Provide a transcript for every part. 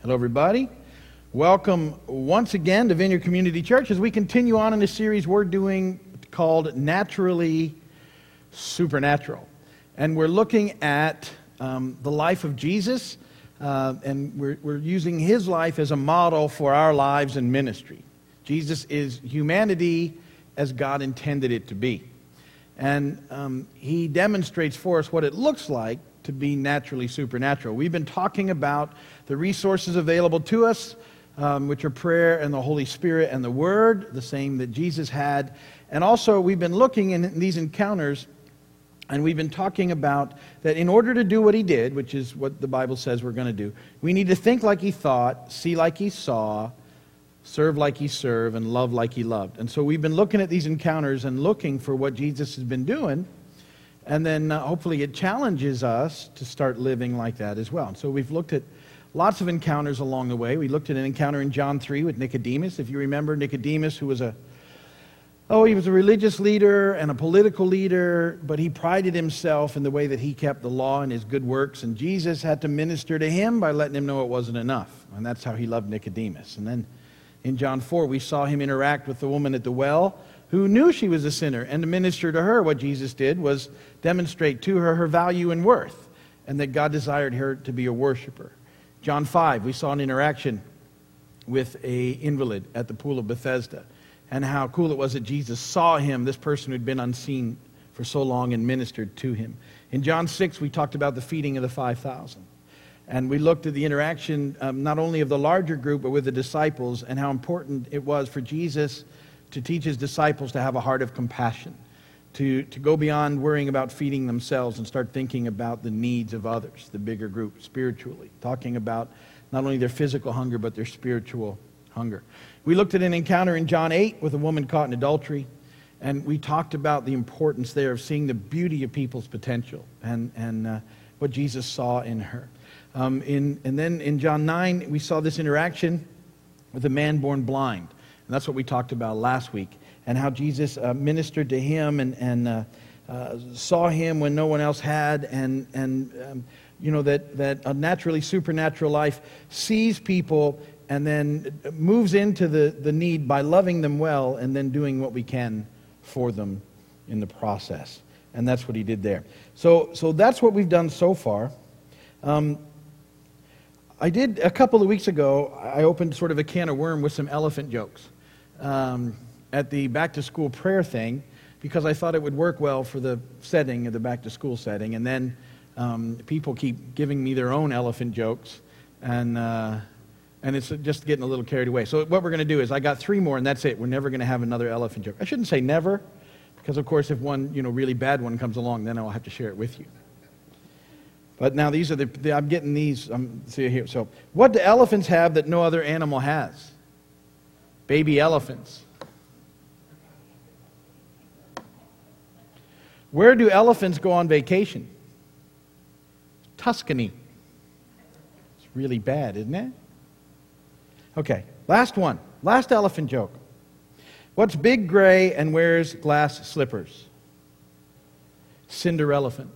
Hello, everybody. Welcome once again to Vineyard Community Church as we continue on in a series we're doing called Naturally Supernatural. And we're looking at um, the life of Jesus, uh, and we're, we're using his life as a model for our lives and ministry. Jesus is humanity as God intended it to be. And um, he demonstrates for us what it looks like to be naturally supernatural. We've been talking about the resources available to us, um, which are prayer and the Holy Spirit and the Word, the same that Jesus had. And also, we've been looking in these encounters, and we've been talking about that in order to do what he did, which is what the Bible says we're going to do, we need to think like he thought, see like he saw, serve like he served, and love like he loved. And so we've been looking at these encounters and looking for what Jesus has been doing and then uh, hopefully it challenges us to start living like that as well. So we've looked at lots of encounters along the way. We looked at an encounter in John 3 with Nicodemus. If you remember Nicodemus, who was a Oh, he was a religious leader and a political leader, but he prided himself in the way that he kept the law and his good works. And Jesus had to minister to him by letting him know it wasn't enough. And that's how he loved Nicodemus. And then in John 4, we saw him interact with the woman at the well who knew she was a sinner. And to minister to her, what Jesus did was demonstrate to her her value and worth, and that God desired her to be a worshiper. John 5, we saw an interaction with a invalid at the pool of Bethesda, and how cool it was that Jesus saw him, this person who'd been unseen for so long, and ministered to him. In John 6, we talked about the feeding of the 5,000. And we looked at the interaction um, not only of the larger group, but with the disciples, and how important it was for Jesus to teach his disciples to have a heart of compassion, to, to go beyond worrying about feeding themselves and start thinking about the needs of others, the bigger group, spiritually, talking about not only their physical hunger, but their spiritual hunger. We looked at an encounter in John 8 with a woman caught in adultery, and we talked about the importance there of seeing the beauty of people's potential and, and uh, what Jesus saw in her. Um, in, and then in John 9, we saw this interaction with a man born blind. And that's what we talked about last week, and how Jesus uh, ministered to him and, and uh, uh, saw him when no one else had, and, and um, you know, that, that a naturally supernatural life sees people and then moves into the, the need by loving them well and then doing what we can for them in the process. And that's what he did there. So, so that's what we've done so far. Um, I did a couple of weeks ago, I opened sort of a can of worm with some elephant jokes um, at the back to school prayer thing because I thought it would work well for the setting of the back to school setting. And then um, people keep giving me their own elephant jokes, and, uh, and it's just getting a little carried away. So, what we're going to do is, I got three more, and that's it. We're never going to have another elephant joke. I shouldn't say never, because of course, if one you know, really bad one comes along, then I'll have to share it with you. But now these are the, the I'm getting these. Um, see here. So, what do elephants have that no other animal has? Baby elephants. Where do elephants go on vacation? Tuscany. It's really bad, isn't it? Okay, last one. Last elephant joke. What's big gray and wears glass slippers? Cinderelephant.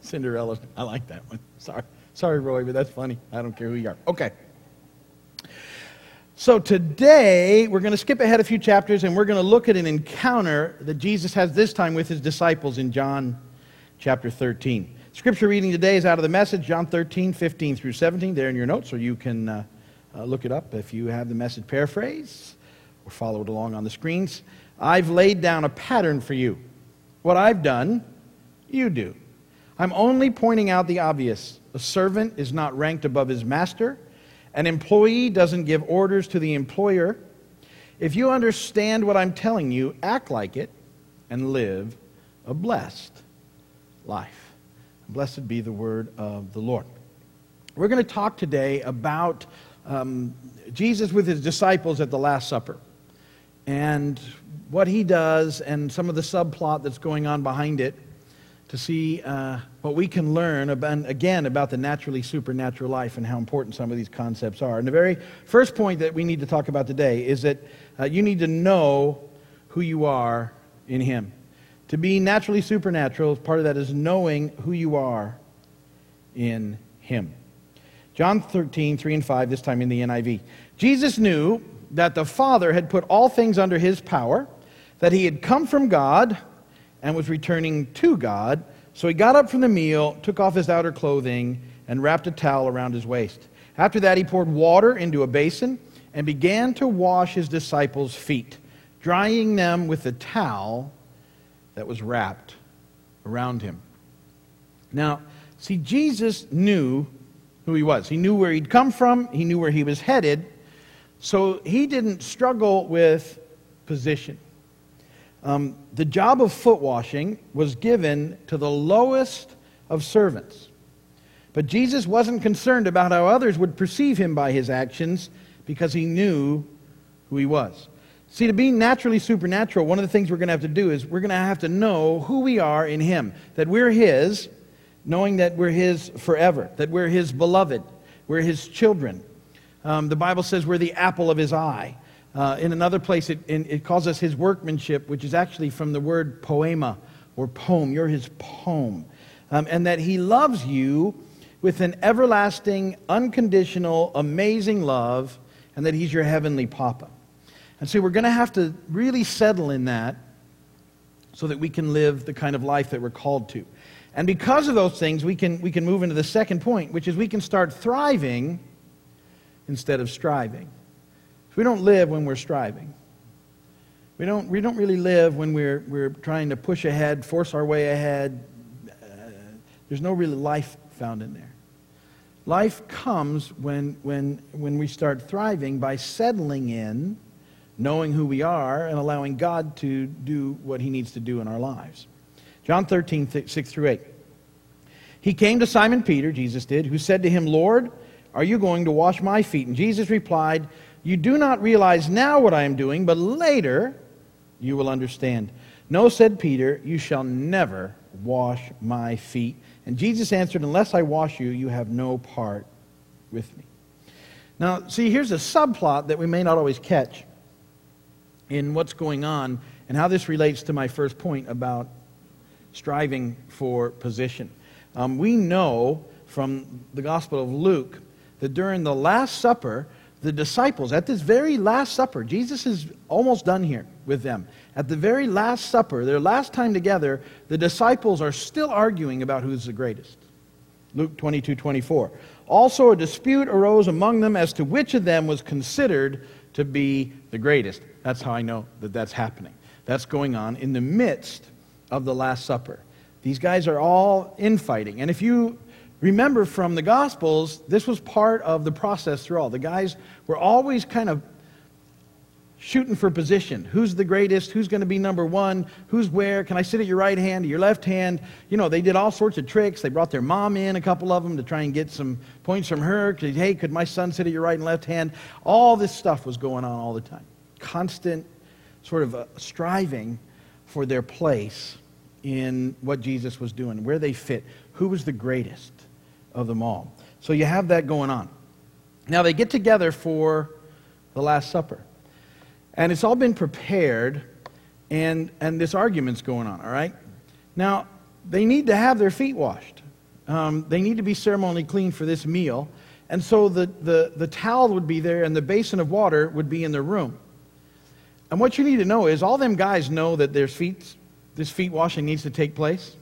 Cinderella. I like that one. Sorry. Sorry, Roy, but that's funny. I don't care who you are. Okay. So today, we're going to skip ahead a few chapters and we're going to look at an encounter that Jesus has this time with his disciples in John chapter 13. Scripture reading today is out of the message, John 13, 15 through 17, there in your notes, or you can uh, uh, look it up if you have the message paraphrase or follow it along on the screens. I've laid down a pattern for you. What I've done, you do. I'm only pointing out the obvious. A servant is not ranked above his master. An employee doesn't give orders to the employer. If you understand what I'm telling you, act like it and live a blessed life. Blessed be the word of the Lord. We're going to talk today about um, Jesus with his disciples at the Last Supper and what he does and some of the subplot that's going on behind it to see uh, what we can learn about, again about the naturally supernatural life and how important some of these concepts are. And the very first point that we need to talk about today is that uh, you need to know who you are in Him. To be naturally supernatural, part of that is knowing who you are in Him. John 13, 3 and 5, this time in the NIV. Jesus knew that the Father had put all things under His power, that He had come from God and was returning to God. So he got up from the meal, took off his outer clothing, and wrapped a towel around his waist. After that, he poured water into a basin and began to wash his disciples' feet, drying them with the towel that was wrapped around him. Now, see, Jesus knew who he was. He knew where he'd come from, he knew where he was headed, so he didn't struggle with position. Um, the job of foot washing was given to the lowest of servants. But Jesus wasn't concerned about how others would perceive him by his actions because he knew who he was. See, to be naturally supernatural, one of the things we're going to have to do is we're going to have to know who we are in him, that we're his, knowing that we're his forever, that we're his beloved, we're his children. Um, the Bible says we're the apple of his eye. Uh, in another place, it, in, it calls us his workmanship, which is actually from the word poema or poem. You're his poem. Um, and that he loves you with an everlasting, unconditional, amazing love, and that he's your heavenly papa. And so we're going to have to really settle in that so that we can live the kind of life that we're called to. And because of those things, we can, we can move into the second point, which is we can start thriving instead of striving. We don't live when we're striving. We don't, we don't really live when we're, we're trying to push ahead, force our way ahead. Uh, there's no really life found in there. Life comes when, when, when we start thriving by settling in, knowing who we are, and allowing God to do what he needs to do in our lives. John 13, 6 through 8. He came to Simon Peter, Jesus did, who said to him, Lord, are you going to wash my feet? And Jesus replied, you do not realize now what I am doing, but later you will understand. No, said Peter, you shall never wash my feet. And Jesus answered, Unless I wash you, you have no part with me. Now, see, here's a subplot that we may not always catch in what's going on and how this relates to my first point about striving for position. Um, we know from the Gospel of Luke that during the Last Supper, the disciples, at this very Last Supper, Jesus is almost done here with them. At the very Last Supper, their last time together, the disciples are still arguing about who's the greatest. Luke 22 24. Also, a dispute arose among them as to which of them was considered to be the greatest. That's how I know that that's happening. That's going on in the midst of the Last Supper. These guys are all infighting. And if you Remember from the Gospels, this was part of the process through all. The guys were always kind of shooting for position. Who's the greatest? Who's going to be number one? Who's where? Can I sit at your right hand, or your left hand? You know, they did all sorts of tricks. They brought their mom in, a couple of them, to try and get some points from her. Hey, could my son sit at your right and left hand? All this stuff was going on all the time. Constant sort of uh, striving for their place in what Jesus was doing, where they fit, who was the greatest of them all. So you have that going on. Now they get together for the Last Supper. And it's all been prepared, and, and this argument's going on, all right? Now, they need to have their feet washed. Um, they need to be ceremonially clean for this meal. And so the, the, the towel would be there, and the basin of water would be in the room. And what you need to know is all them guys know that their feet, this feet washing needs to take place,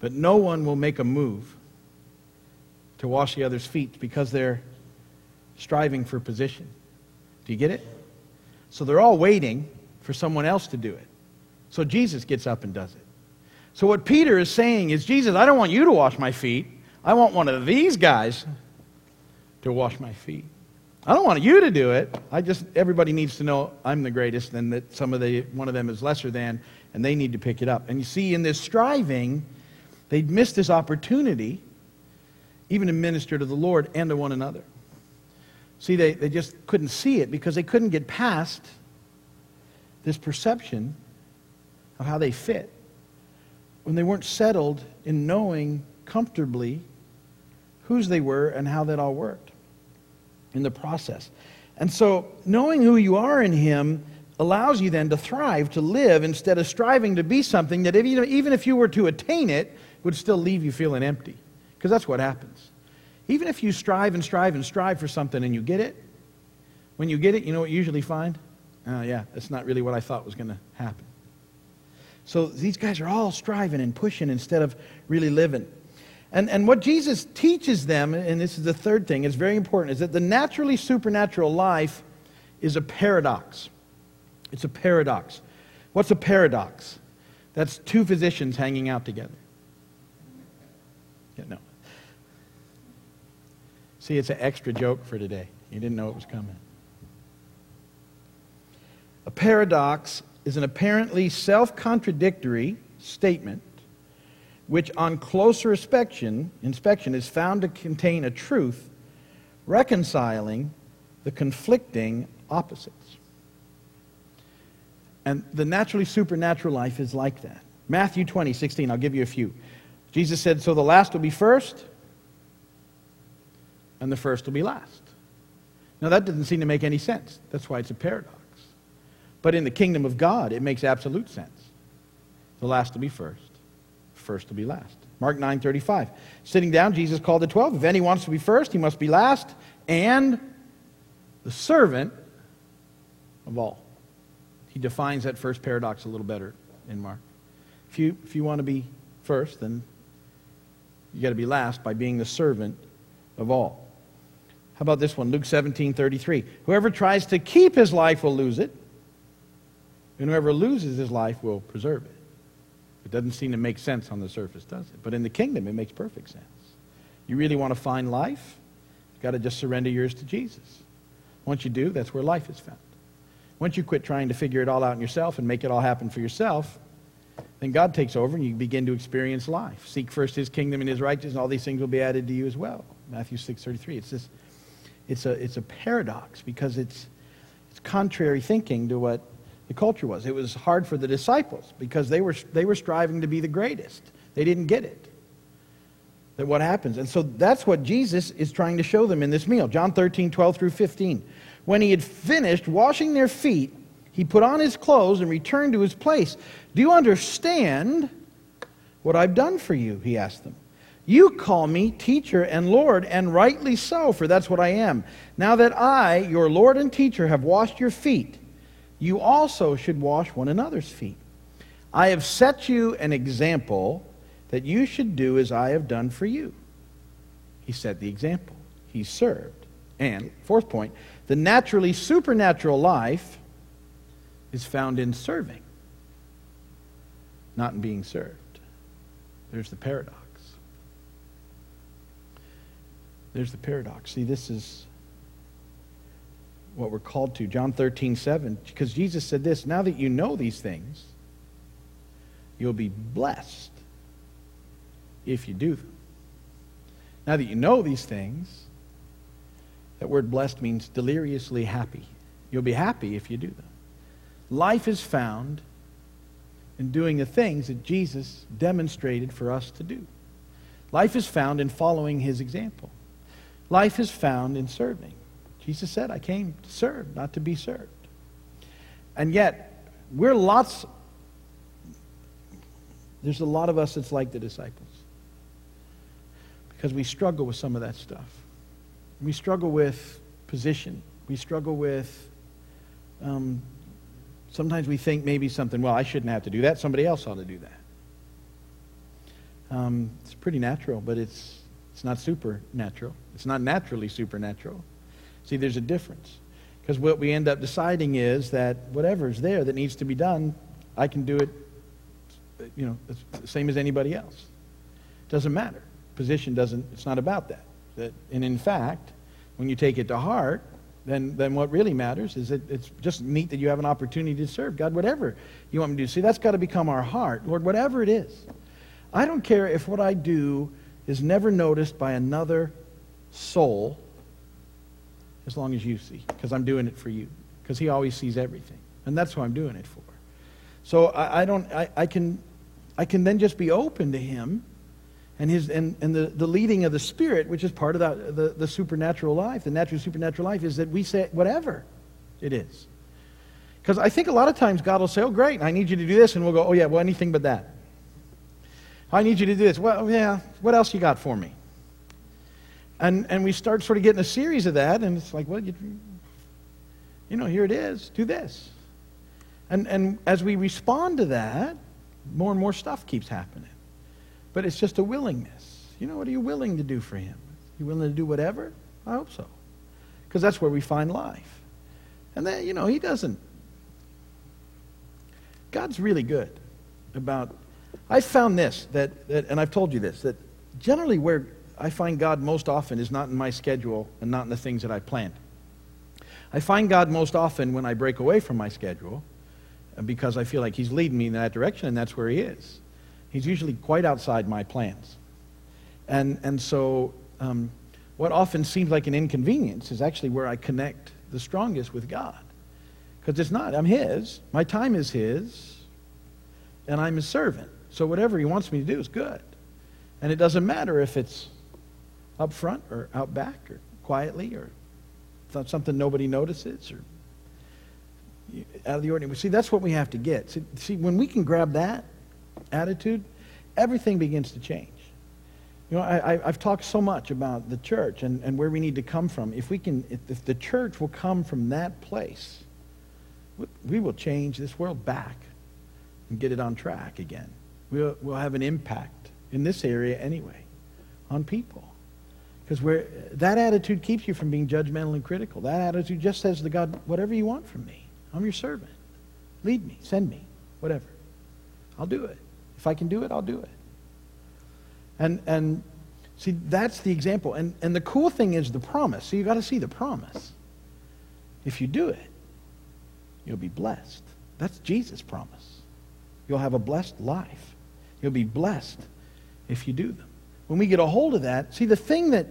but no one will make a move to wash the other's feet because they're striving for position. Do you get it? So they're all waiting for someone else to do it. So Jesus gets up and does it. So what Peter is saying is, Jesus, I don't want you to wash my feet. I want one of these guys to wash my feet. I don't want you to do it. I just everybody needs to know I'm the greatest and that some of the one of them is lesser than and they need to pick it up. And you see in this striving, they'd missed this opportunity even to minister to the Lord and to one another. See, they, they just couldn't see it because they couldn't get past this perception of how they fit when they weren't settled in knowing comfortably whose they were and how that all worked in the process. And so, knowing who you are in Him allows you then to thrive, to live, instead of striving to be something that if, even if you were to attain it, would still leave you feeling empty. Because that's what happens. Even if you strive and strive and strive for something and you get it, when you get it, you know what you usually find? Oh, yeah, that's not really what I thought was going to happen. So these guys are all striving and pushing instead of really living. And, and what Jesus teaches them, and this is the third thing, is very important, is that the naturally supernatural life is a paradox. It's a paradox. What's a paradox? That's two physicians hanging out together. Yeah, no. See, it's an extra joke for today. You didn't know it was coming. A paradox is an apparently self contradictory statement which, on closer inspection, inspection, is found to contain a truth reconciling the conflicting opposites. And the naturally supernatural life is like that. Matthew 20, 16, I'll give you a few. Jesus said, So the last will be first, and the first will be last. Now, that doesn't seem to make any sense. That's why it's a paradox. But in the kingdom of God, it makes absolute sense. The last will be first, first will be last. Mark 9 35. Sitting down, Jesus called the twelve. If any wants to be first, he must be last, and the servant of all. He defines that first paradox a little better in Mark. If you, if you want to be first, then you got to be last by being the servant of all. How about this one? Luke 17 33. Whoever tries to keep his life will lose it, and whoever loses his life will preserve it. It doesn't seem to make sense on the surface, does it? But in the kingdom, it makes perfect sense. You really want to find life? You've got to just surrender yours to Jesus. Once you do, that's where life is found. Once you quit trying to figure it all out in yourself and make it all happen for yourself, then God takes over and you begin to experience life. Seek first his kingdom and his righteousness, and all these things will be added to you as well. Matthew 6.33. It's, this, it's, a, it's a paradox because it's, it's contrary thinking to what the culture was. It was hard for the disciples because they were, they were striving to be the greatest. They didn't get it. That what happens. And so that's what Jesus is trying to show them in this meal. John 13, 12 through 15. When he had finished washing their feet, he put on his clothes and returned to his place. Do you understand what I've done for you? He asked them. You call me teacher and Lord, and rightly so, for that's what I am. Now that I, your Lord and teacher, have washed your feet, you also should wash one another's feet. I have set you an example that you should do as I have done for you. He set the example, he served. And, fourth point, the naturally supernatural life is found in serving, not in being served. There's the paradox. There's the paradox. See, this is what we're called to. John 13, 7. Because Jesus said this now that you know these things, you'll be blessed if you do them. Now that you know these things, that word blessed means deliriously happy. You'll be happy if you do them. Life is found in doing the things that Jesus demonstrated for us to do. Life is found in following his example. Life is found in serving. Jesus said, I came to serve, not to be served. And yet, we're lots, there's a lot of us that's like the disciples. Because we struggle with some of that stuff. We struggle with position. We struggle with, um, sometimes we think maybe something, well, I shouldn't have to do that. Somebody else ought to do that. Um, it's pretty natural, but it's, it's not supernatural. It's not naturally supernatural. See, there's a difference. Because what we end up deciding is that whatever's there that needs to be done, I can do it, you know, the same as anybody else. It Doesn't matter. Position doesn't, it's not about that. that and in fact, when you take it to heart, then, then what really matters is that it's just neat that you have an opportunity to serve God, whatever you want me to do. See, that's got to become our heart. Lord, whatever it is. I don't care if what I do is never noticed by another soul as long as you see, because I'm doing it for you, because He always sees everything. And that's who I'm doing it for. So I, I don't, I, I, can, I can then just be open to Him and, his, and, and the, the leading of the Spirit, which is part of the, the, the supernatural life. The natural supernatural life is that we say whatever it is. Because I think a lot of times God will say, oh, great, I need you to do this. And we'll go, oh, yeah, well, anything but that. I need you to do this. Well, yeah, what else you got for me? And, and we start sort of getting a series of that, and it's like, well, you, you know, here it is. Do this. And, and as we respond to that, more and more stuff keeps happening. But it's just a willingness. You know, what are you willing to do for him? You willing to do whatever? I hope so. Because that's where we find life. And then, you know, he doesn't. God's really good about. I found this, that, that, and I've told you this, that generally where I find God most often is not in my schedule and not in the things that I planned. I find God most often when I break away from my schedule uh, because I feel like He's leading me in that direction, and that's where He is. He's usually quite outside my plans. And, and so, um, what often seems like an inconvenience is actually where I connect the strongest with God. Because it's not, I'm His, my time is His, and I'm His servant. So, whatever He wants me to do is good. And it doesn't matter if it's up front or out back or quietly or something nobody notices or out of the ordinary. See, that's what we have to get. See, see, when we can grab that attitude, everything begins to change. You know, I, have talked so much about the church and, and where we need to come from. If we can, if, if the church will come from that place, we will change this world back and get it on track again. We'll, we'll have an impact in this area anyway on people. Because that attitude keeps you from being judgmental and critical. That attitude just says to God, whatever you want from me, I'm your servant. Lead me, send me, whatever. I'll do it. If I can do it, I'll do it. And, and see, that's the example. And, and the cool thing is the promise. So you've got to see the promise. If you do it, you'll be blessed. That's Jesus' promise. You'll have a blessed life. You'll be blessed if you do them. When we get a hold of that, see, the thing that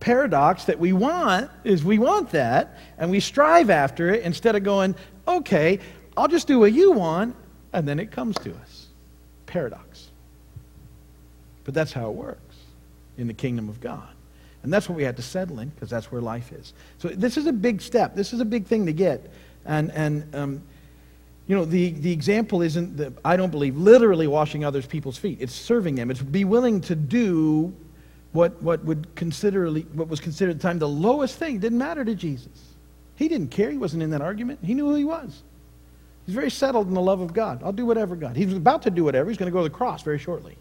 paradox that we want is we want that and we strive after it instead of going, okay, I'll just do what you want, and then it comes to us. Paradox. But that's how it works in the kingdom of God. And that's what we had to settle in because that's where life is. So this is a big step. This is a big thing to get. And, and um, you know, the, the example isn't, the, I don't believe, literally washing others people's feet. It's serving them. It's be willing to do what, what, would consider, what was considered at the time the lowest thing. It didn't matter to Jesus. He didn't care. He wasn't in that argument. He knew who he was. He's very settled in the love of God. I'll do whatever God. He's about to do whatever. He's going to go to the cross very shortly.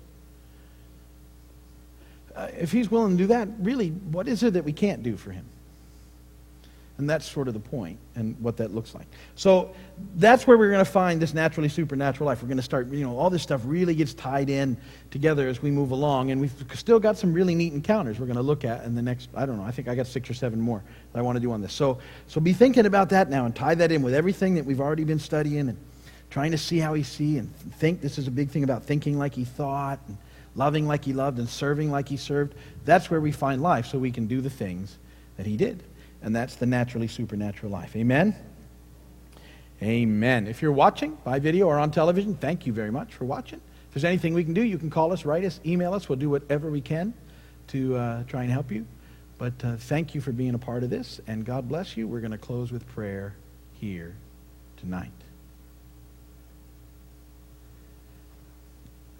Uh, if he's willing to do that, really, what is it that we can't do for him? And that's sort of the point and what that looks like. So that's where we're going to find this naturally supernatural life. We're going to start, you know, all this stuff really gets tied in together as we move along. And we've still got some really neat encounters we're going to look at in the next, I don't know, I think I got six or seven more that I want to do on this. So, so be thinking about that now and tie that in with everything that we've already been studying and trying to see how he see and think. This is a big thing about thinking like he thought and loving like he loved and serving like he served. That's where we find life so we can do the things that he did and that's the naturally supernatural life. Amen? Amen. If you're watching by video or on television, thank you very much for watching. If there's anything we can do, you can call us, write us, email us. We'll do whatever we can to uh, try and help you. But uh, thank you for being a part of this, and God bless you. We're going to close with prayer here tonight.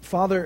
Father,